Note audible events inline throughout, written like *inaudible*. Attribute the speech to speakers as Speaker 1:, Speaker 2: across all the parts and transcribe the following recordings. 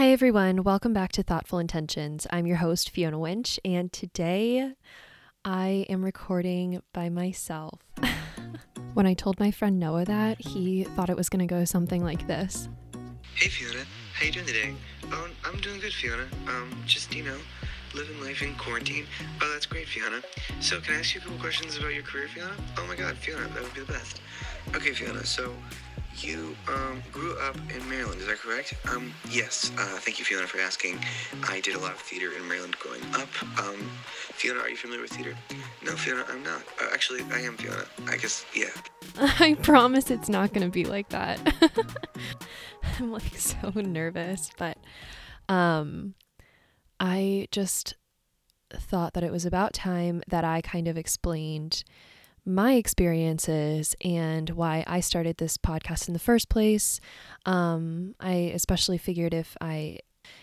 Speaker 1: Hi, everyone. Welcome back to Thoughtful Intentions. I'm your host, Fiona Winch, and today I am recording by myself. *laughs* when I told my friend Noah that, he thought it was going to go something like this.
Speaker 2: Hey Fiona, how you doing today? Oh, I'm doing good, Fiona. Um, just you know, living life in quarantine. Oh, that's great, Fiona. So, can I ask you a couple questions about your career, Fiona? Oh my God, Fiona, that would be the best. Okay, Fiona. So, you um, grew up in Maryland, is that correct? Um, yes. Uh, thank you, Fiona, for asking. I did a lot of theater in Maryland growing up. Um, Fiona, are you familiar with theater? No, Fiona, I'm not. Uh, actually, I am Fiona. I guess, yeah. *laughs*
Speaker 1: I promise it's not going to be like that. *laughs* I'm like so nervous, but um I just thought that it was about time that I kind of explained my experiences and why I started this podcast in the first place. Um, I especially figured if I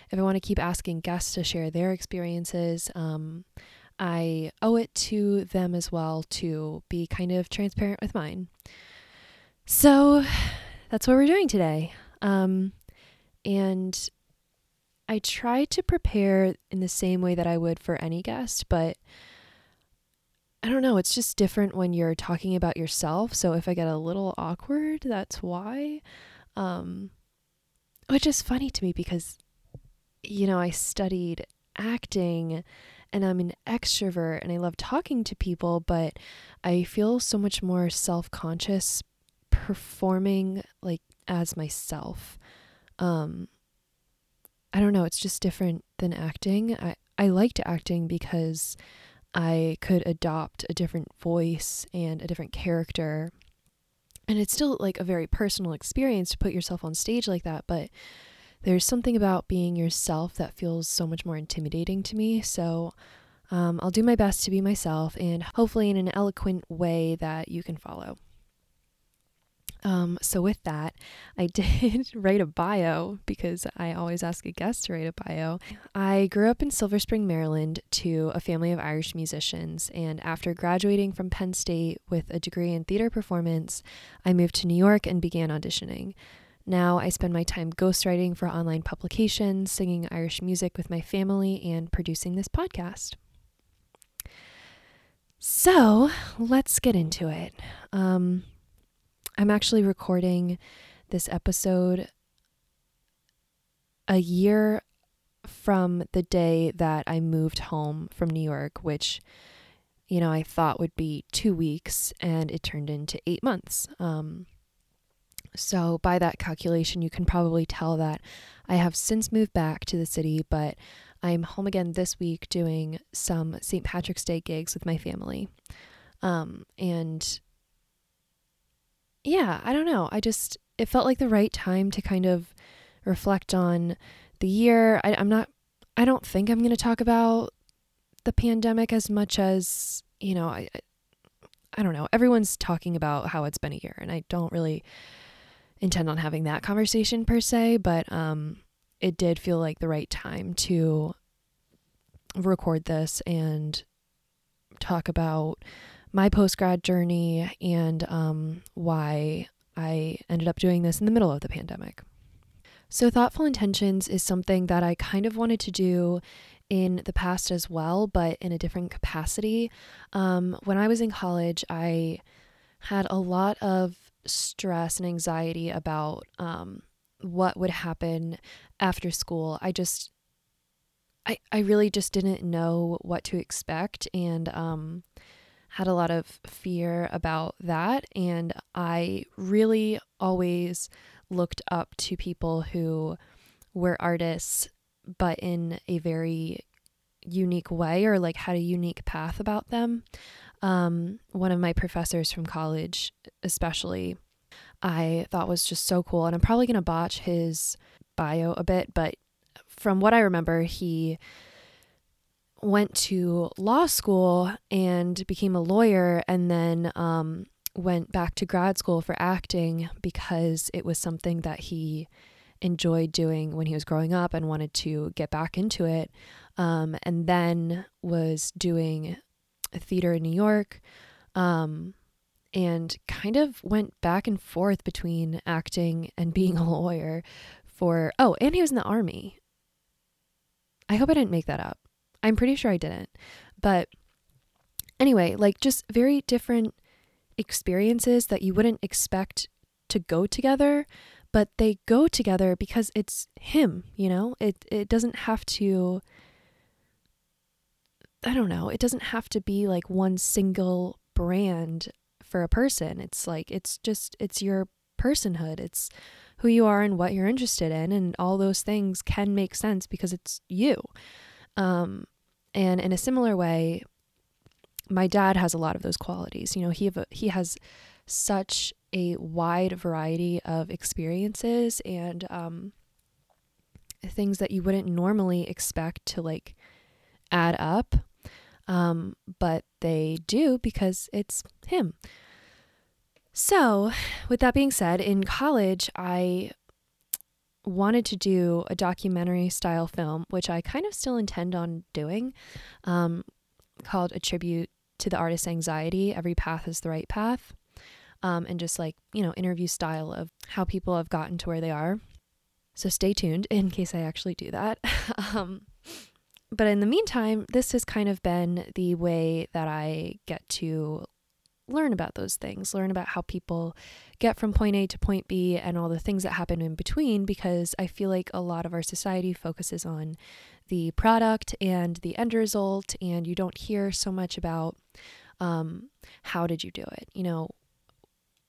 Speaker 1: if I want to keep asking guests to share their experiences, um, I owe it to them as well to be kind of transparent with mine. So that's what we're doing today. Um, and I try to prepare in the same way that I would for any guest, but I don't know, it's just different when you're talking about yourself. So if I get a little awkward, that's why. Um, which is funny to me because, you know, I studied acting and I'm an extrovert and I love talking to people, but I feel so much more self conscious performing like as myself. Um, I don't know, it's just different than acting. I, I liked acting because I could adopt a different voice and a different character. And it's still like a very personal experience to put yourself on stage like that, but there's something about being yourself that feels so much more intimidating to me. So um, I'll do my best to be myself and hopefully in an eloquent way that you can follow. Um, so with that, I *laughs* did write a bio because I always ask a guest to write a bio. I grew up in Silver Spring, Maryland, to a family of Irish musicians, and after graduating from Penn State with a degree in theater performance, I moved to New York and began auditioning. Now I spend my time ghostwriting for online publications, singing Irish music with my family, and producing this podcast. So let's get into it. Um, I'm actually recording this episode a year from the day that I moved home from New York, which, you know, I thought would be two weeks and it turned into eight months. Um, so, by that calculation, you can probably tell that I have since moved back to the city, but I'm home again this week doing some St. Patrick's Day gigs with my family. Um, and yeah, I don't know. I just, it felt like the right time to kind of reflect on the year. I, I'm not, I don't think I'm going to talk about the pandemic as much as, you know, I, I don't know. Everyone's talking about how it's been a year, and I don't really intend on having that conversation per se, but um, it did feel like the right time to record this and talk about my post grad journey and um, why I ended up doing this in the middle of the pandemic. So, Thoughtful Intentions is something that I kind of wanted to do in the past as well, but in a different capacity. Um, when I was in college, I had a lot of stress and anxiety about um, what would happen after school. I just, I, I really just didn't know what to expect. And um, had a lot of fear about that. And I really always looked up to people who were artists, but in a very unique way or like had a unique path about them. Um, one of my professors from college, especially, I thought was just so cool. And I'm probably going to botch his bio a bit, but from what I remember, he went to law school and became a lawyer and then um, went back to grad school for acting because it was something that he enjoyed doing when he was growing up and wanted to get back into it. Um, and then was doing theater in New York um, and kind of went back and forth between acting and being a lawyer for, oh, and he was in the army. I hope I didn't make that up. I'm pretty sure I didn't. But anyway, like just very different experiences that you wouldn't expect to go together, but they go together because it's him, you know? It it doesn't have to I don't know, it doesn't have to be like one single brand for a person. It's like it's just it's your personhood. It's who you are and what you're interested in and all those things can make sense because it's you. Um and in a similar way, my dad has a lot of those qualities. You know, he have he has such a wide variety of experiences and um, things that you wouldn't normally expect to like add up. Um, but they do because it's him. So, with that being said, in college, I wanted to do a documentary style film, which I kind of still intend on doing, um, called A Tribute to the Artist's Anxiety Every Path is the Right Path um, and just like, you know, interview style of how people have gotten to where they are. So stay tuned *laughs* in case I actually do that. *laughs* um, but in the meantime, this has kind of been the way that I get to learn about those things, learn about how people get from point A to point B and all the things that happen in between, because I feel like a lot of our society focuses on the product and the end result, and you don't hear so much about um, how did you do it? You know,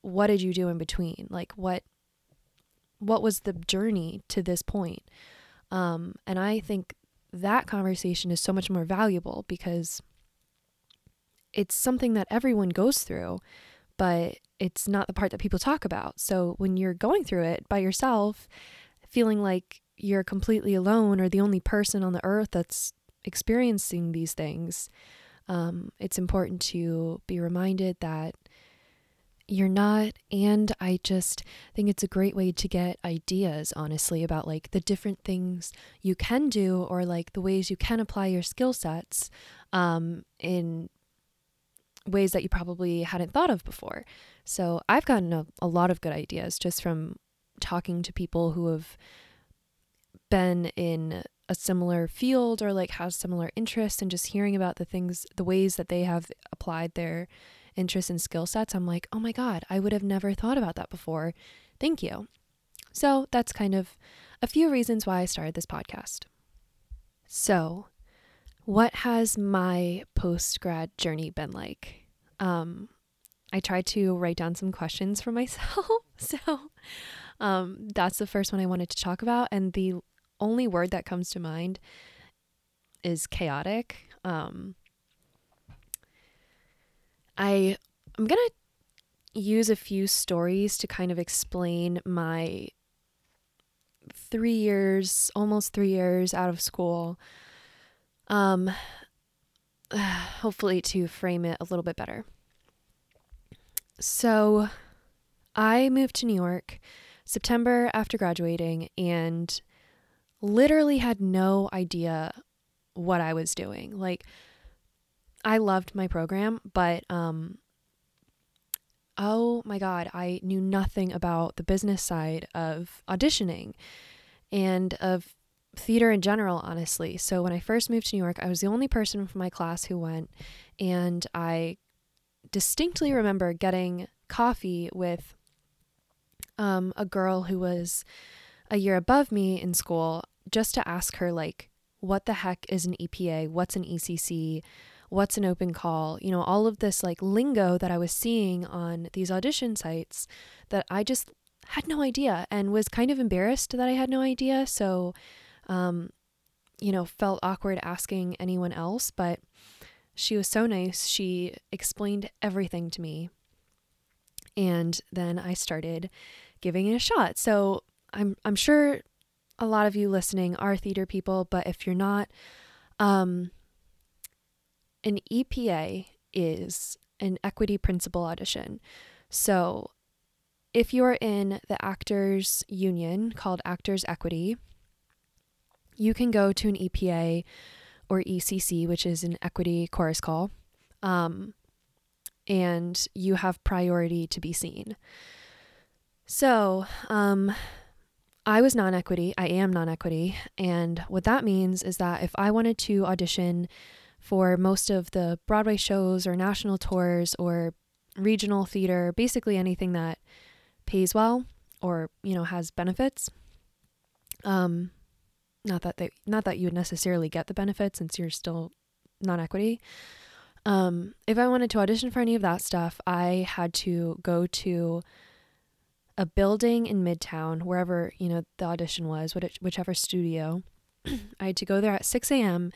Speaker 1: what did you do in between? Like what what was the journey to this point? Um, and I think that conversation is so much more valuable because it's something that everyone goes through, but it's not the part that people talk about. So when you're going through it by yourself, feeling like you're completely alone or the only person on the earth that's experiencing these things, um, it's important to be reminded that you're not and i just think it's a great way to get ideas honestly about like the different things you can do or like the ways you can apply your skill sets um, in ways that you probably hadn't thought of before so i've gotten a, a lot of good ideas just from talking to people who have been in a similar field or like has similar interests and just hearing about the things the ways that they have applied their interests and skill sets, I'm like, oh my God, I would have never thought about that before. Thank you. So that's kind of a few reasons why I started this podcast. So, what has my post grad journey been like? Um, I tried to write down some questions for *laughs* myself. so, um, that's the first one I wanted to talk about. And the only word that comes to mind is chaotic. Um, I I'm to use a few stories to kind of explain my 3 years, almost 3 years out of school. Um *sighs* hopefully to frame it a little bit better. So, I moved to New York September after graduating and literally had no idea what I was doing. Like I loved my program, but um oh my god, I knew nothing about the business side of auditioning and of theater in general, honestly. So when I first moved to New York, I was the only person from my class who went and I distinctly remember getting coffee with um, a girl who was a year above me in school just to ask her like what the heck is an EPA? What's an ECC? what's an open call, you know, all of this like lingo that I was seeing on these audition sites that I just had no idea and was kind of embarrassed that I had no idea. So, um, you know, felt awkward asking anyone else, but she was so nice. She explained everything to me. And then I started giving it a shot. So I'm I'm sure a lot of you listening are theater people, but if you're not, um, an EPA is an equity principal audition. So if you're in the actors union called Actors Equity, you can go to an EPA or ECC, which is an equity chorus call, um, and you have priority to be seen. So, um, I was non equity. I am non equity. And what that means is that if I wanted to audition for most of the Broadway shows or national tours or regional theater, basically anything that pays well or, you know, has benefits, um, not that they not that you would necessarily get the benefit since you're still non-equity. Um, if I wanted to audition for any of that stuff, I had to go to a building in Midtown, wherever you know the audition was, whichever studio. *clears throat* I had to go there at 6 a.m.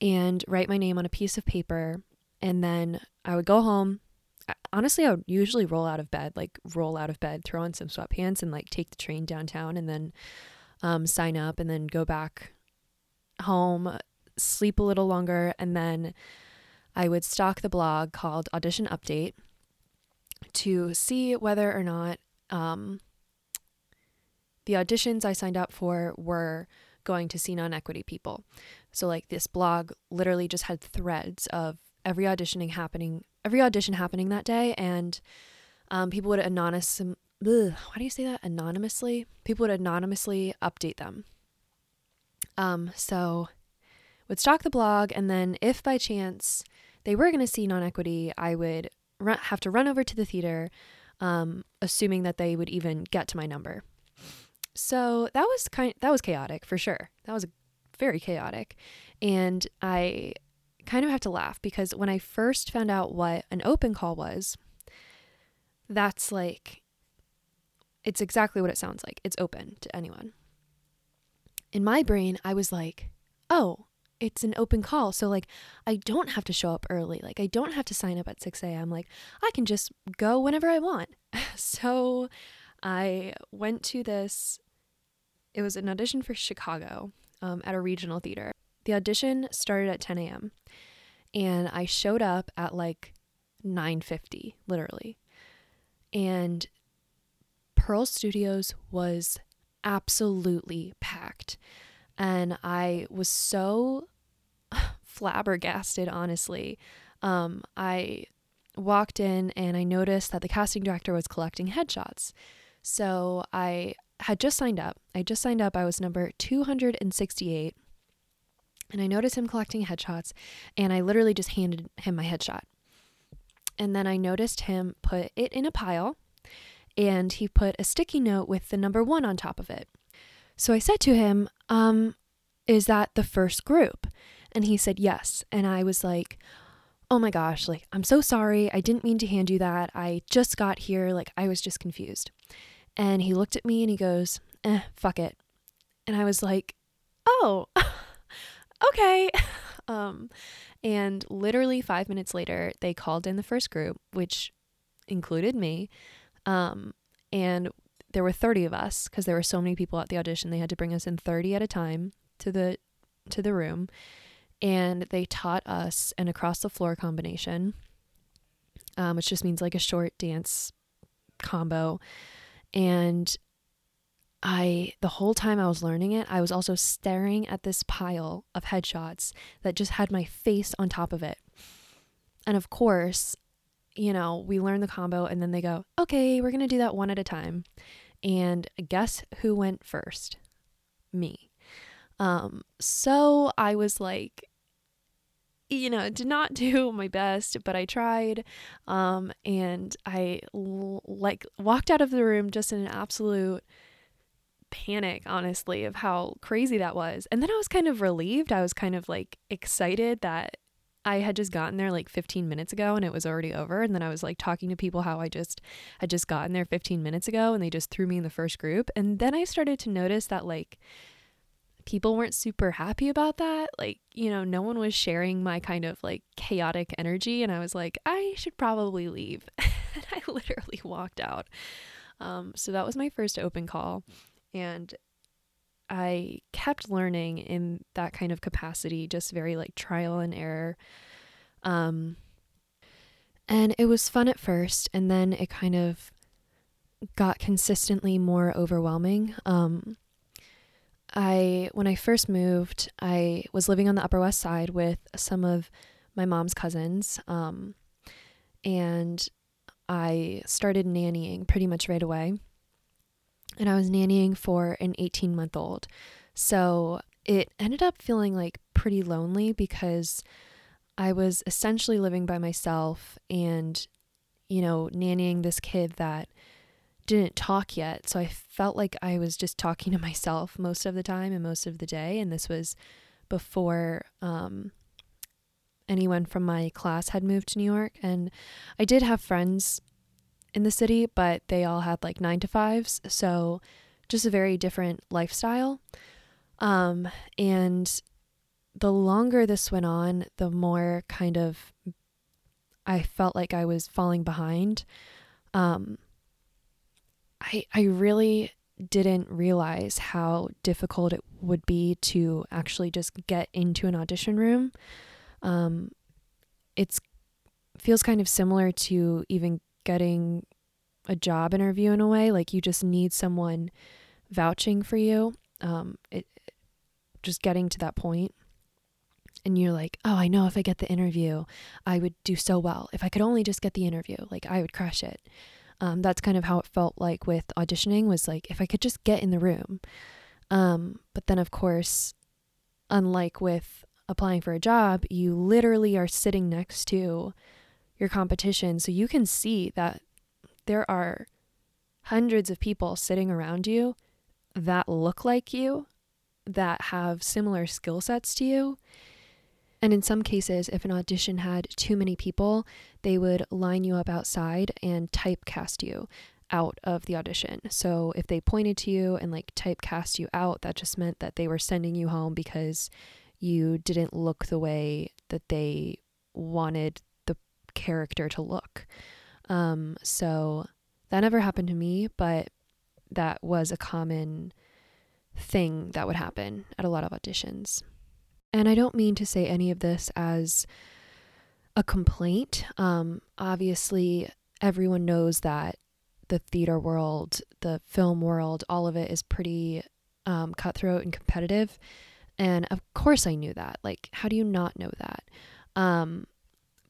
Speaker 1: and write my name on a piece of paper, and then I would go home. Honestly, I would usually roll out of bed, like roll out of bed, throw on some sweatpants, and like take the train downtown, and then um, sign up and then go back home, sleep a little longer, and then I would stalk the blog called Audition Update to see whether or not um, the auditions I signed up for were going to see non equity people. So, like, this blog literally just had threads of every auditioning happening, every audition happening that day, and um, people would anonymous, how do you say that? Anonymously? People would anonymously update them. Um, so would stalk the blog, and then if by chance they were going to see non equity, I would run, have to run over to the theater, um, assuming that they would even get to my number. So that was kind that was chaotic for sure. That was very chaotic, and I kind of have to laugh because when I first found out what an open call was, that's like it's exactly what it sounds like. It's open to anyone. In my brain, I was like, oh, it's an open call. So, like, I don't have to show up early. Like, I don't have to sign up at 6 a.m. Like, I can just go whenever I want. *laughs* so, I went to this, it was an audition for Chicago um, at a regional theater. The audition started at 10 a.m. And I showed up at like 9:50, literally. And Pearl Studios was absolutely packed. And I was so *laughs* flabbergasted, honestly. Um, I walked in and I noticed that the casting director was collecting headshots. So I had just signed up. I just signed up. I was number 268. And I noticed him collecting headshots. And I literally just handed him my headshot. And then I noticed him put it in a pile and he put a sticky note with the number one on top of it. So I said to him, um, Is that the first group? And he said, Yes. And I was like, Oh my gosh, like, I'm so sorry. I didn't mean to hand you that. I just got here. Like, I was just confused. And he looked at me and he goes, Eh, fuck it. And I was like, Oh, *laughs* okay. *laughs* um, and literally five minutes later, they called in the first group, which included me. Um, and there were 30 of us because there were so many people at the audition. They had to bring us in 30 at a time to the to the room, and they taught us an across the floor combination, um, which just means like a short dance combo. And I, the whole time I was learning it, I was also staring at this pile of headshots that just had my face on top of it. And of course, you know, we learn the combo and then they go, okay, we're going to do that one at a time. And guess who went first? Me. Um, so I was like, you know, did not *laughs* do my best, but I tried. Um, and I l- like walked out of the room just in an absolute panic, honestly, of how crazy that was. And then I was kind of relieved. I was kind of like excited that I had just gotten there like 15 minutes ago and it was already over. And then I was like talking to people how I just had just gotten there 15 minutes ago and they just threw me in the first group. And then I started to notice that like people weren't super happy about that. Like, you know, no one was sharing my kind of like chaotic energy. And I was like, I should probably leave. *laughs* and I literally walked out. Um, so that was my first open call. And I kept learning in that kind of capacity, just very like trial and error. Um, and it was fun at first, and then it kind of got consistently more overwhelming. Um, I when I first moved, I was living on the Upper West Side with some of my mom's cousins, um, and I started nannying pretty much right away. And I was nannying for an 18 month old. So it ended up feeling like pretty lonely because I was essentially living by myself and, you know, nannying this kid that didn't talk yet. So I felt like I was just talking to myself most of the time and most of the day. And this was before um, anyone from my class had moved to New York. And I did have friends in the city, but they all had like nine to fives. So just a very different lifestyle. Um, and the longer this went on, the more kind of I felt like I was falling behind. Um, I I really didn't realize how difficult it would be to actually just get into an audition room. Um, it's feels kind of similar to even getting a job interview in a way. Like you just need someone vouching for you. Um, it just getting to that point and you're like, oh, I know if I get the interview, I would do so well. If I could only just get the interview, like I would crush it. Um, that's kind of how it felt like with auditioning was like if I could just get in the room. Um, but then of course, unlike with applying for a job, you literally are sitting next to your competition, so you can see that there are hundreds of people sitting around you that look like you, that have similar skill sets to you. And in some cases, if an audition had too many people, they would line you up outside and typecast you out of the audition. So if they pointed to you and like typecast you out, that just meant that they were sending you home because you didn't look the way that they wanted character to look. Um, so that never happened to me, but that was a common thing that would happen at a lot of auditions. And I don't mean to say any of this as a complaint. Um, obviously, everyone knows that the theater world, the film world, all of it is pretty um, cutthroat and competitive. And of course, I knew that. Like, how do you not know that? Um,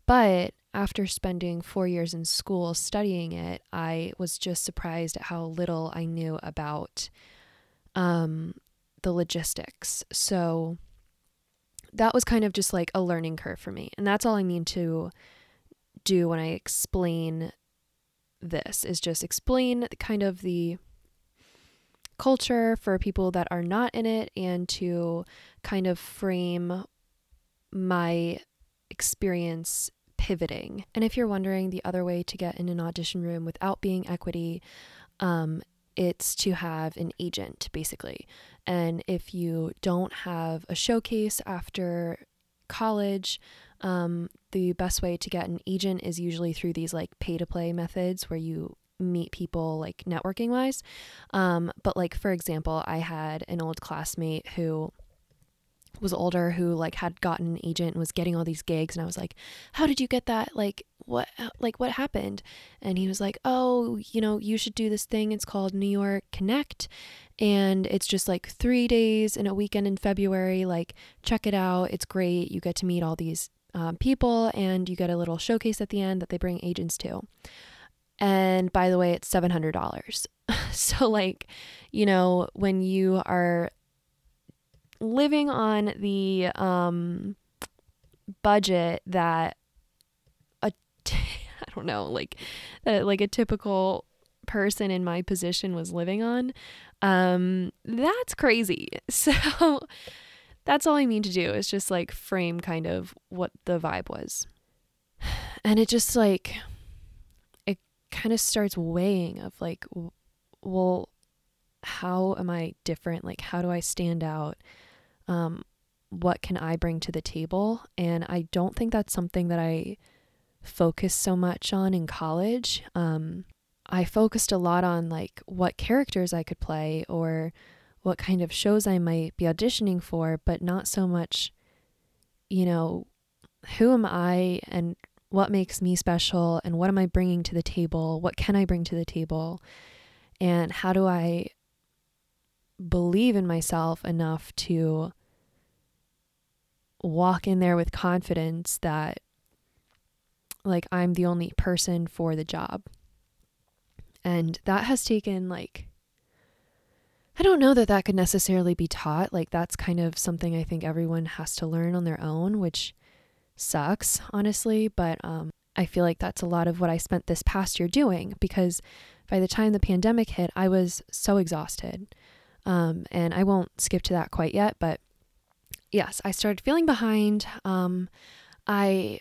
Speaker 1: but after spending four years in school studying it, I was just surprised at how little I knew about um, the logistics. So that was kind of just like a learning curve for me. And that's all I mean to do when I explain this is just explain kind of the culture for people that are not in it and to kind of frame my experience pivoting. And if you're wondering the other way to get in an audition room without being equity, um, it's to have an agent basically. And if you don't have a showcase after college, um, the best way to get an agent is usually through these like pay to play methods where you meet people like networking wise. Um, but like for example, I had an old classmate who was older who like had gotten an agent and was getting all these gigs and I was like, "How did you get that? Like what like what happened?" And he was like, "Oh, you know, you should do this thing. It's called New York Connect and it's just like 3 days in a weekend in February. Like check it out. It's great. You get to meet all these um, people and you get a little showcase at the end that they bring agents to." And by the way, it's $700. *laughs* so like, you know, when you are living on the um, budget that a t- *laughs* I don't know, like uh, like a typical person in my position was living on, um, that's crazy. *laughs* So that's all I mean to do is just like frame kind of what the vibe was. And it just like it kind of starts weighing of like well how am I different? Like how do I stand out? Um, what can I bring to the table? And I don't think that's something that I focused so much on in college. Um, I focused a lot on like what characters I could play or what kind of shows I might be auditioning for, but not so much, you know, who am I and what makes me special and what am I bringing to the table? What can I bring to the table? And how do I believe in myself enough to walk in there with confidence that like I'm the only person for the job. And that has taken like I don't know that that could necessarily be taught. Like, that's kind of something I think everyone has to learn on their own, which sucks, honestly. But um, I feel like that's a lot of what I spent this past year doing because by the time the pandemic hit, I was so exhausted. Um, and I won't skip to that quite yet, but yes, I started feeling behind. Um, I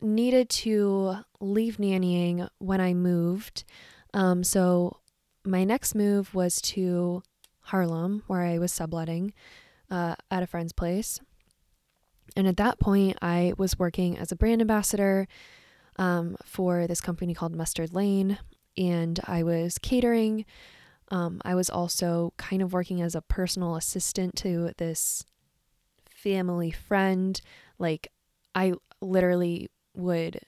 Speaker 1: needed to leave nannying when I moved. Um, so my next move was to Harlem, where I was subletting uh, at a friend's place. And at that point, I was working as a brand ambassador um, for this company called Mustard Lane, and I was catering. Um, I was also kind of working as a personal assistant to this family friend. Like, I literally would.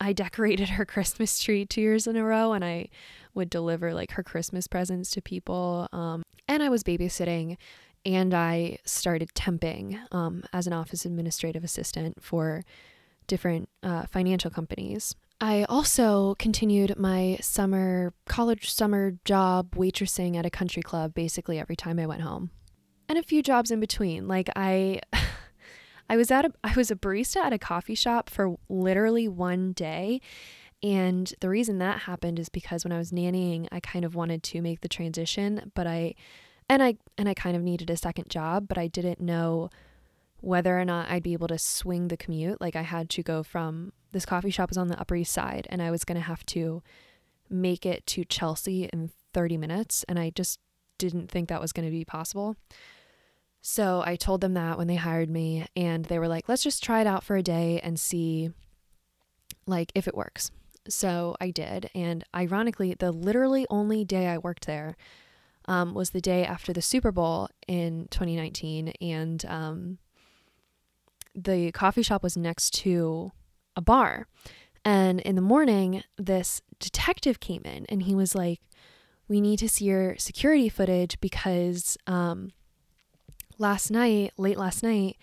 Speaker 1: I decorated *laughs* her Christmas tree two years in a row, and I would deliver like her Christmas presents to people. Um, and I was babysitting and I started temping um, as an office administrative assistant for different uh, financial companies. I also continued my summer, college summer job waitressing at a country club basically every time I went home. And a few jobs in between. Like I *laughs* I was at a I was a barista at a coffee shop for literally one day. And the reason that happened is because when I was nannying, I kind of wanted to make the transition, but I and I and I kind of needed a second job, but I didn't know whether or not I'd be able to swing the commute. Like I had to go from this coffee shop was on the Upper East Side and I was going to have to make it to Chelsea in 30 minutes and I just didn't think that was going to be possible. So I told them that when they hired me and they were like, "Let's just try it out for a day and see like if it works." So I did and ironically, the literally only day I worked there um, was the day after the Super Bowl in 2019, and um, the coffee shop was next to a bar. And in the morning, this detective came in and he was like, We need to see your security footage because um, last night, late last night,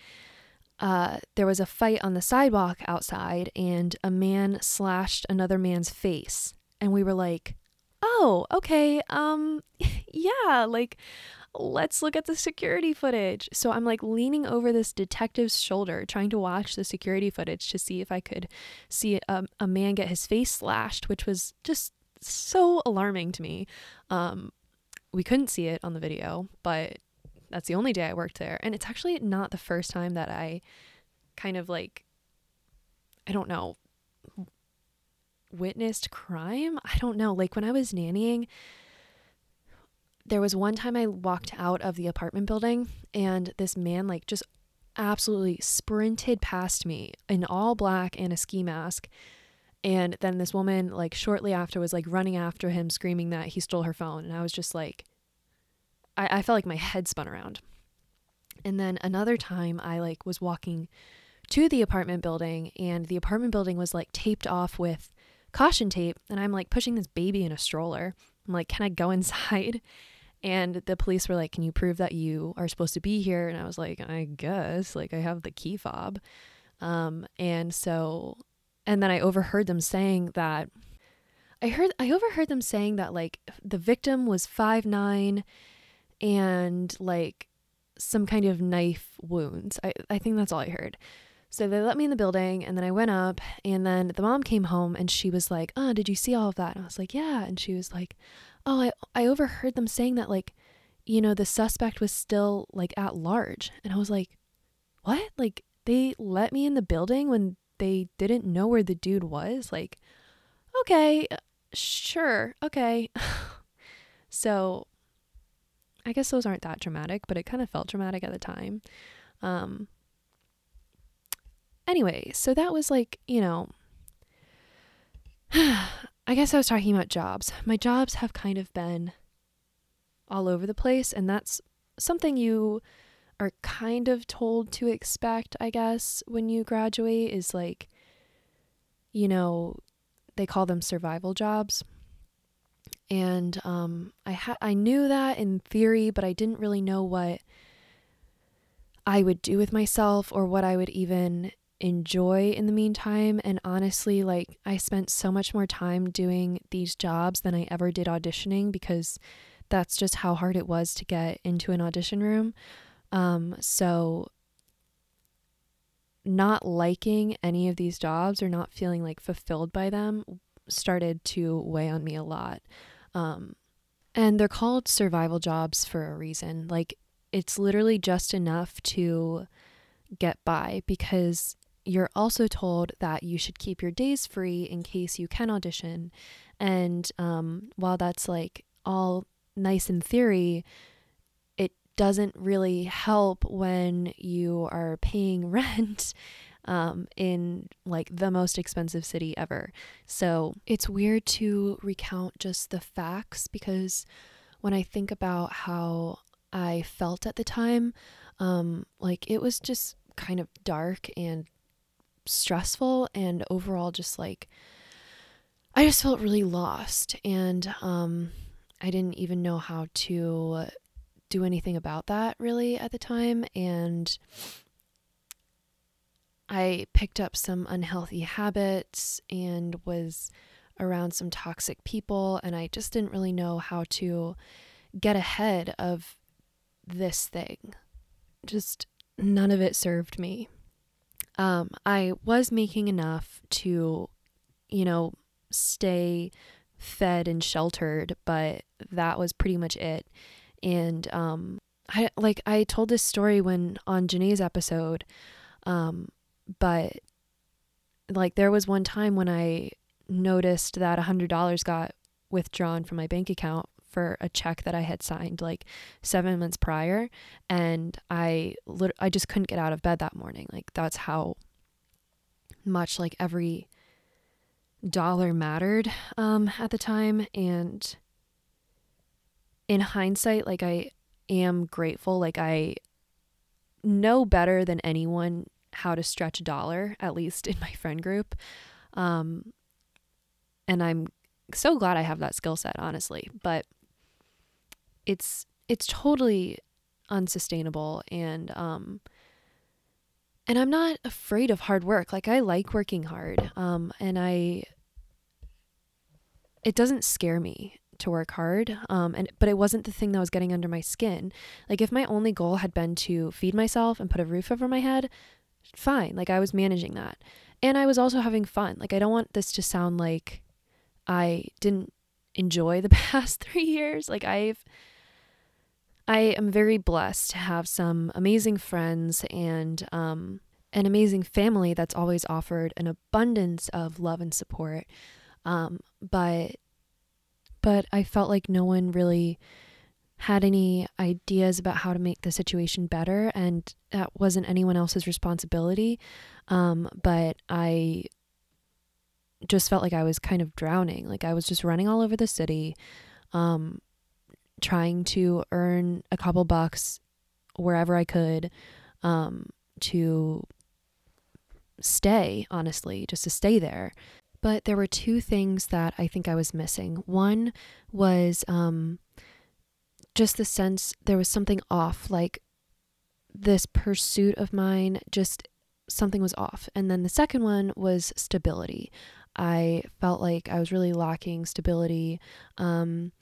Speaker 1: uh, there was a fight on the sidewalk outside and a man slashed another man's face. And we were like, oh, okay, um, *laughs* yeah, like, let's look at the security footage. So I'm like leaning over this detective's shoulder, trying to watch the security footage to see if I could see a, a man get his face slashed, which was just so alarming to me. Um, we couldn't see it on the video, but that's the only day I worked there. And it's actually not the first time that I kind of like, I don't know, witnessed crime. I don't know. Like when I was nannying, there was one time I walked out of the apartment building and this man like just absolutely sprinted past me in all black and a ski mask. And then this woman, like shortly after, was like running after him, screaming that he stole her phone. And I was just like, I, I felt like my head spun around. And then another time, I like was walking to the apartment building, and the apartment building was like taped off with caution tape and I'm like pushing this baby in a stroller. I'm like, can I go *laughs* inside? And the police were like, can you prove that you are supposed to be here? And I was like, I guess, like I have the key fob. Um, and so, and then I overheard them saying that I heard, I overheard them saying that like the victim was five nine and like some kind of knife wounds. I, I think that's all I heard. So they let me in the building and then I went up and then the mom came home and she was like, "Oh, did you see all of that?" And I was like, "Yeah." And she was like, "Oh, I I overheard them saying that like, you know, the suspect was still like at large." And I was like, "What? Like they let me in the building when they didn't know where the dude was?" Like, "Okay, sure. Okay." *laughs* so I guess those aren't that dramatic, but it kind of felt dramatic at the time. Um, Anyway, so that was like, you know, *sighs* I guess I was talking about jobs. My jobs have kind of been all over the place, and that's something you are kind of told to expect, I guess, when you graduate is like, you know, they call them survival jobs. And um, I had I knew that in theory, but I didn't really know what I would do with myself or what I would even enjoy in the meantime. And honestly, like I spent so much more time doing these jobs than I ever did auditioning because that's just how hard it was to get into an audition room. Um, so not liking any of these jobs or not feeling like fulfilled by them started to weigh on me a lot. Um, and they're called survival jobs for a reason. Like, it's literally just enough to get by because you're also told that you should keep your days free in case you can audition. And um, while that's like all nice in theory, it doesn't really help when you are paying *laughs* rent um, in like the most expensive city ever. So it's weird to recount just the facts because when I think about how I felt at the time, um, like it was just kind of dark and stressful and overall just like I just felt really lost and um I didn't even know how to do anything about that really at the time and I picked up some unhealthy habits and was around some toxic people and I just didn't really know how to get ahead of this thing. Just none of it served me um, I was making enough to, you know, stay fed and sheltered, but that was pretty much it. And um, I like I told this story when on Janae's episode, um, but like there was one time when I noticed that a hundred dollars got withdrawn from my bank account for a check that I had signed like 7 months prior and I lit- I just couldn't get out of bed that morning. Like that's how much like every dollar mattered um at the time and in hindsight like I am grateful like I know better than anyone how to stretch a dollar at least in my friend group um and I'm so glad I have that skill set honestly but it's it's totally unsustainable and um and I'm not afraid of hard work. Like I like working hard. Um and I it doesn't scare me to work hard. Um and but it wasn't the thing that was getting under my skin. Like if my only goal had been to feed myself and put a roof over my head, fine. Like I was managing that. And I was also having fun. Like I don't want this to sound like I didn't enjoy the *laughs* past 3 years. Like I've I am very blessed to have some amazing friends and um, an amazing family that's always offered an abundance of love and support. Um, but but I felt like no one really had any ideas about how to make the situation better, and that wasn't anyone else's responsibility. Um, but I just felt like I was kind of drowning. Like I was just running all over the city. Um, trying to earn a couple bucks wherever I could um, to stay, honestly, just to stay there. But there were two things that I think I was missing. One was um, just the sense there was something off, like this pursuit of mine, just something was off. And then the second one was stability. I felt like I was really lacking stability. Um,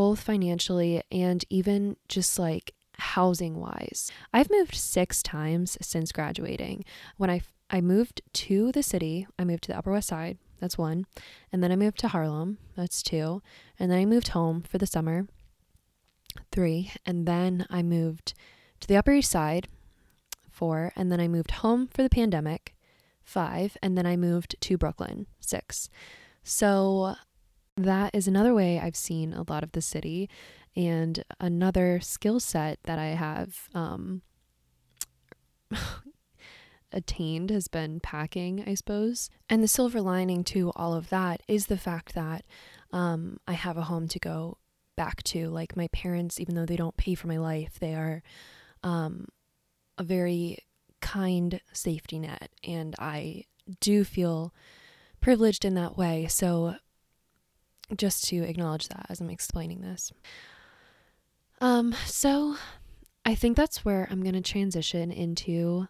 Speaker 1: both financially and even just like housing wise. I've moved six times since graduating. When I, I moved to the city, I moved to the Upper West Side, that's one. And then I moved to Harlem, that's two. And then I moved home for the summer, three. And then I moved to the Upper East Side, four. And then I moved home for the pandemic, five. And then I moved to Brooklyn, six. So that is another way I've seen a lot of the city and another skill set that I have um, *laughs* attained has been packing, I suppose. And the silver lining to all of that is the fact that um, I have a home to go back to. Like my parents, even though they don't pay for my life, they are um, a very kind safety net. And I do feel privileged in that way. So just to acknowledge that as I'm explaining this. Um, so I think that's where I'm going to transition into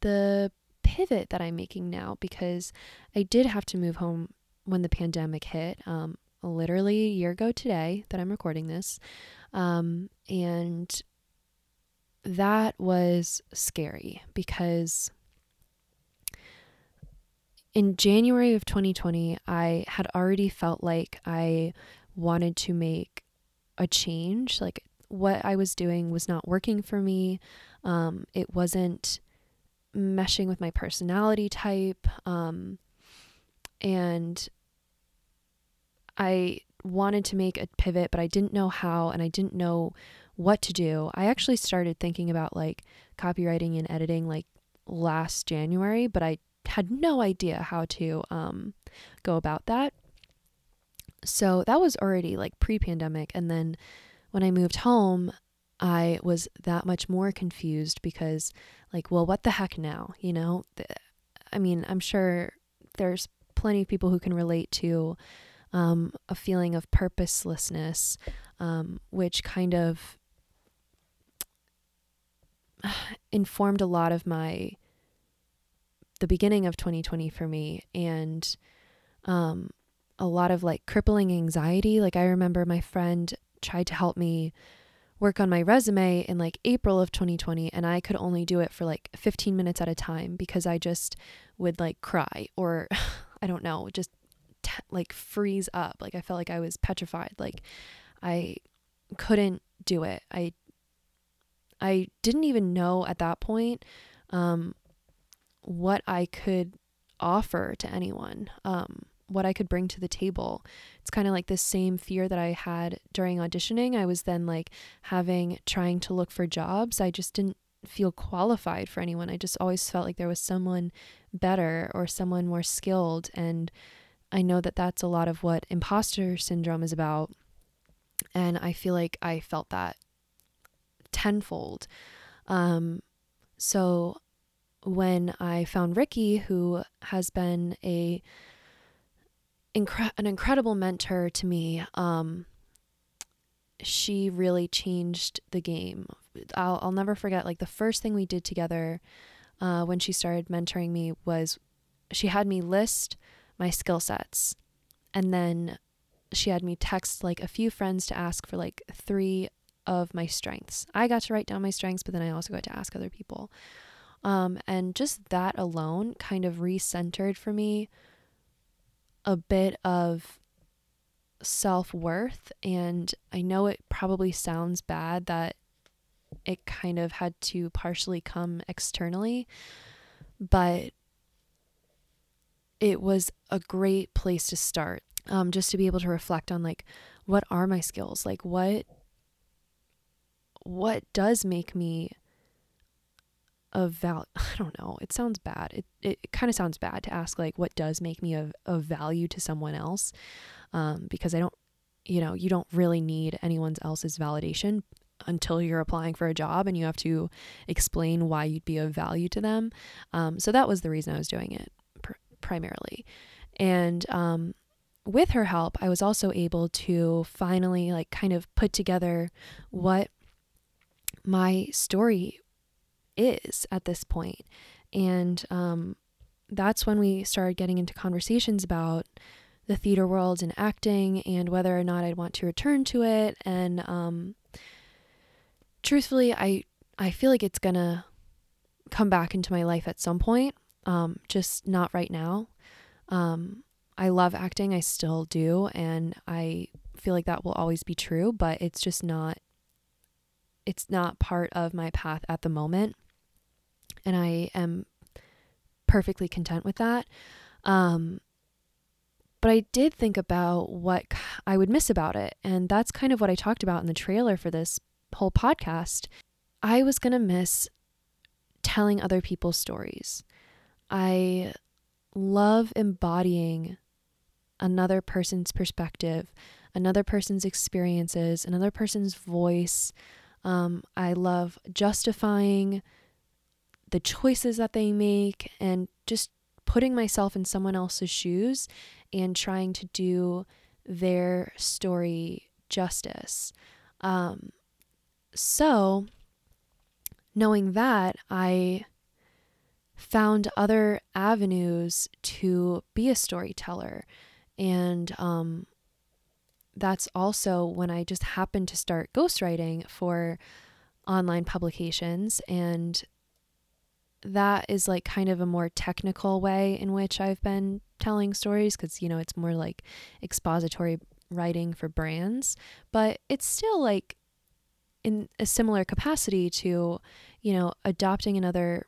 Speaker 1: the pivot that I'm making now because I did have to move home when the pandemic hit. Um, literally a year ago today that I'm recording this. Um, and that was scary because in January of 2020, I had already felt like I wanted to make a change. Like what I was doing was not working for me. Um, it wasn't meshing with my personality type. Um, and I wanted to make a pivot, but I didn't know how and I didn't know what to do. I actually started thinking about like copywriting and editing like last January, but I had no idea how to um, go about that. So that was already like pre pandemic. And then when I moved home, I was that much more confused because, like, well, what the heck now? You know, I mean, I'm sure there's plenty of people who can relate to um, a feeling of purposelessness, um, which kind of *sighs* informed a lot of my the beginning of 2020 for me and um, a lot of like crippling anxiety. Like I remember my friend tried to help me work on my resume in like April of 2020 and I could only do it for like 15 minutes at a time because I just would like cry or *laughs* I don't know, just t- like freeze up. Like I felt like I was petrified. Like I couldn't do it. I I didn't even know at that point um, what I could offer to anyone, um, what I could bring to the table. It's kind of like this same fear that I had during auditioning. I was then like having, trying to look for jobs. I just didn't feel qualified for anyone. I just always felt like there was someone better or someone more skilled. And I know that that's a lot of what imposter syndrome is about. And I feel like I felt that tenfold. Um, so when I found Ricky, who has been a incre- an incredible mentor to me, um, she really changed the game. I'll I'll never forget. Like the first thing we did together uh, when she started mentoring me was she had me list my skill sets, and then she had me text like a few friends to ask for like three of my strengths. I got to write down my strengths, but then I also got to ask other people. Um, and just that alone kind of recentered for me a bit of self worth. And I know it probably sounds bad that it kind of had to partially come externally, but it was a great place to start. Um, just to be able to reflect on like what are my skills like what what does make me of value *laughs* i don't know it sounds bad. It, it, it kind of sounds bad to ask like what does make me of, of value to someone else um, because i don't you know you don't really need anyone else's validation until you're applying for a job and you have to explain why you'd be of value to them. Um, so that was the reason i was doing it pr- primarily. And um, with her help i was also able to finally like kind of put together what my story is at this point. And um, that's when we started getting into conversations about the theater world and acting and whether or not I'd want to return to it. And um, truthfully, I I feel like it's gonna come back into my life at some point. Um, just not right now. Um, I love acting, I still do, and I feel like that will always be true. But it's just not. It's not part of my path at the moment and I am perfectly content with that. Um, but I did think about what I would miss about it. And that's kind of what I talked about in the trailer for this whole podcast. I was going to miss telling other people's stories. I love embodying another person's perspective, another person's experiences, another person's voice. Um, I love justifying the choices that they make and just putting myself in someone else's shoes and trying to do their story justice. Um, so, knowing that, I found other avenues to be a storyteller. And um, that's also when I just happened to start ghostwriting for online publications. And that is like kind of a more technical way in which I've been telling stories because, you know, it's more like expository writing for brands, but it's still like in a similar capacity to, you know, adopting another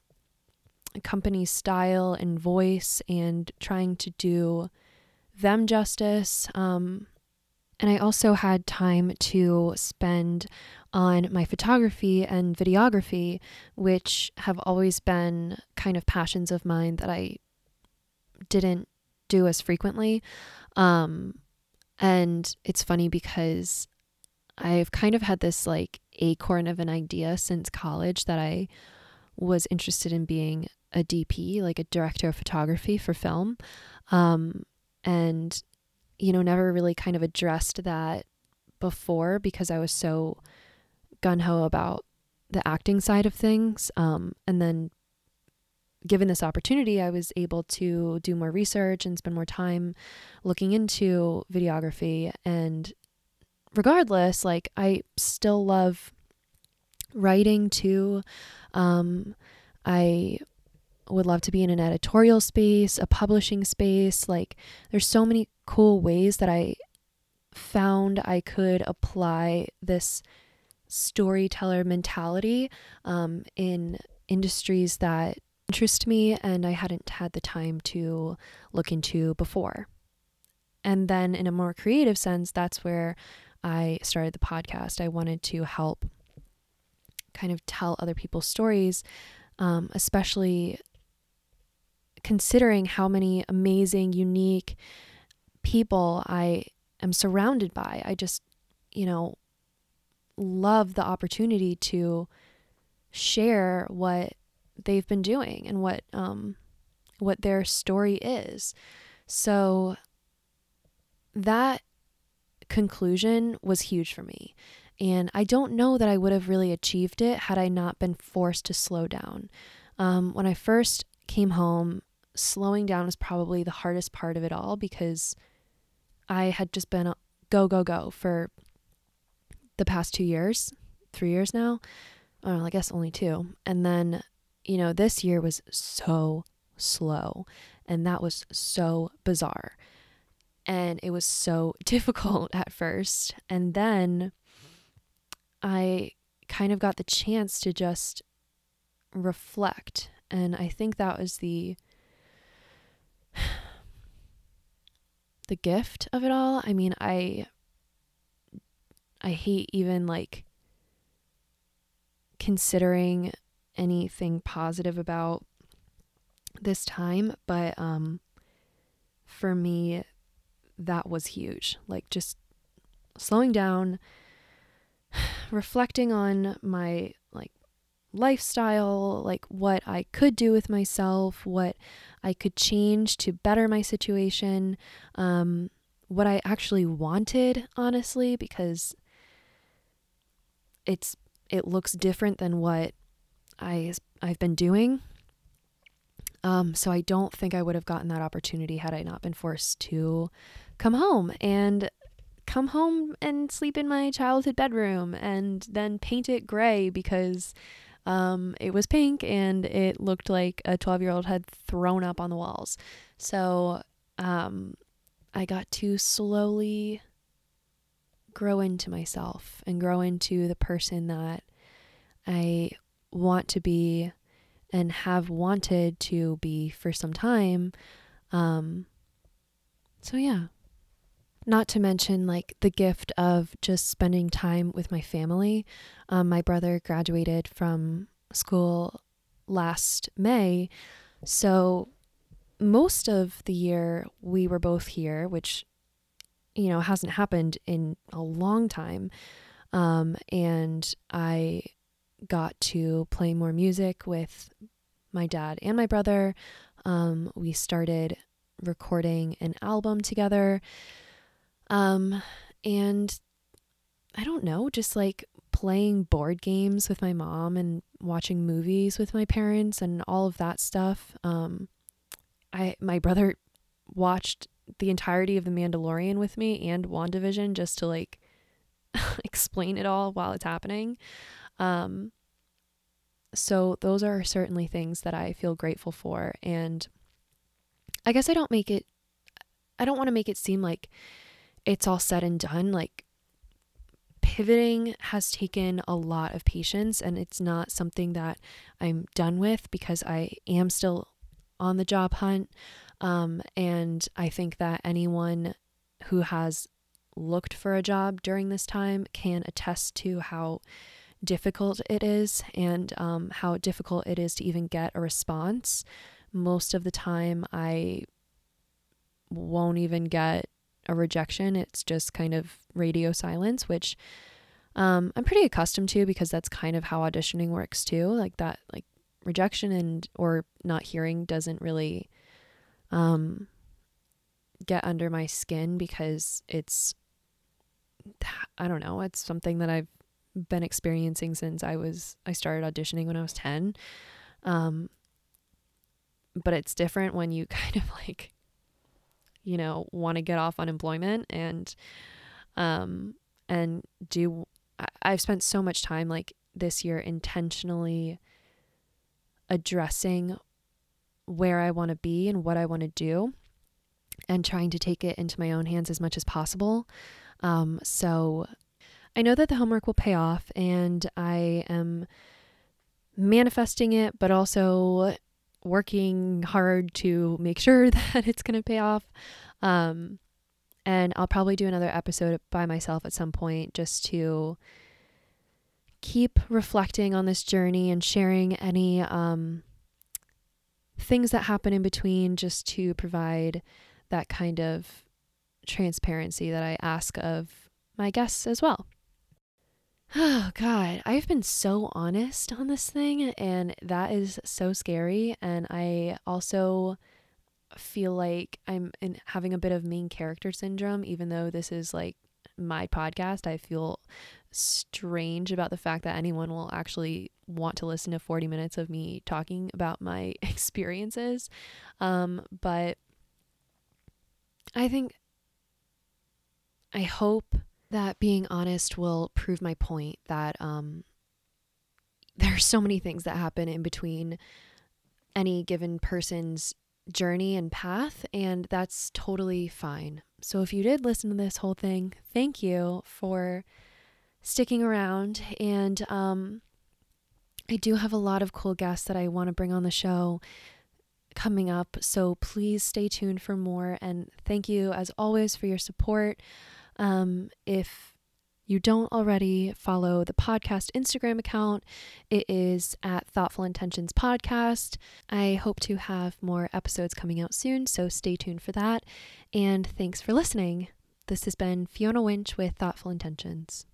Speaker 1: company's style and voice and trying to do them justice. Um, and I also had time to spend on my photography and videography, which have always been kind of passions of mine that I didn't do as frequently. Um, and it's funny because I've kind of had this like acorn of an idea since college that I was interested in being a DP, like a director of photography for film. Um, and, you know, never really kind of addressed that before because I was so gun ho about the acting side of things. Um, and then, given this opportunity, I was able to do more research and spend more time looking into videography. And regardless, like, I still love writing too. Um, I would love to be in an editorial space, a publishing space. Like, there's so many cool ways that I found I could apply this storyteller mentality um, in industries that interest me and I hadn't had the time to look into before. And then, in a more creative sense, that's where I started the podcast. I wanted to help kind of tell other people's stories, um, especially considering how many amazing, unique people I am surrounded by. I just, you know, love the opportunity to share what they've been doing and what um what their story is. So that conclusion was huge for me. And I don't know that I would have really achieved it had I not been forced to slow down. Um, when I first came home, slowing down was probably the hardest part of it all because I had just been go, go, go for the past two years, three years now. I guess only two. And then, you know, this year was so slow. And that was so bizarre. And it was so *laughs* difficult at first. And then I kind of got the chance to just reflect. And I think that was the the gift of it all. I mean, I I hate even like considering anything positive about this time, but um for me that was huge. Like just slowing down, *sighs* reflecting on my lifestyle, like what I could do with myself, what I could change to better my situation, um, what I actually wanted, honestly, because it's it looks different than what I I've been doing. Um, so I don't think I would have gotten that opportunity had I not been forced to come home and come home and sleep in my childhood bedroom and then paint it gray because um, it was pink and it looked like a 12 year old had thrown up on the walls. So um, I got to slowly grow into myself and grow into the person that I want to be and have wanted to be for some time. Um, so, yeah. Not to mention, like, the gift of just spending time with my family. Um, my brother graduated from school last May. So, most of the year we were both here, which, you know, hasn't happened in a long time. Um, and I got to play more music with my dad and my brother. Um, we started recording an album together. Um, and I don't know, just like playing board games with my mom and watching movies with my parents and all of that stuff. Um, I my brother watched the entirety of The Mandalorian with me and WandaVision just to like *laughs* explain it all while it's happening. Um, so those are certainly things that I feel grateful for and I guess I don't make it I don't want to make it seem like it's all said and done like pivoting has taken a lot of patience and it's not something that I'm done with because I am still on the job hunt um, and I think that anyone who has looked for a job during this time can attest to how difficult it is and um, how difficult it is to even get a response. Most of the time, I won't even get a rejection. It's just kind of radio silence, which um, I'm pretty accustomed to because that's kind of how auditioning works too. Like that, like rejection and or not hearing doesn't really um, get under my skin because it's I don't know, it's something that I've been experiencing since I was I started auditioning when I was 10. Um but it's different when you *laughs* kind of like you know, want to get off unemployment and um and do I've spent so much time like this year intentionally addressing where I want to be and what I want to do and trying to take it into my own hands as much as possible. Um, so I know that the homework will pay off and I am manifesting it, but also working hard to make sure *laughs* that it's going to pay off. Um, and I'll probably do another episode by myself at some point just to keep reflecting on this journey and sharing any um, things that happen in between just to provide that kind of transparency that I ask of my guests as well. Oh, God, I've been so honest on this thing, and that is so scary. And I also feel like I'm in having a bit of main character syndrome, even though this is like my podcast. I feel strange about the fact that anyone will actually want to listen to 40 minutes of me talking about my *laughs* experiences. Um, but I think, I hope that being honest will prove my point that um, there are so many things that happen in between any given person's journey and path, and that's totally fine. So, if you did listen to this whole thing, thank you for sticking around. And um, I do have a lot of cool guests that I want to bring on the show coming up. So, please stay tuned for more. And thank you, as always, for your support. Um, if you don't already follow the podcast Instagram account, it is at Thoughtful Intentions Podcast. I hope to have more episodes coming out soon, so stay tuned for that. And thanks for listening. This has been Fiona Winch with Thoughtful Intentions.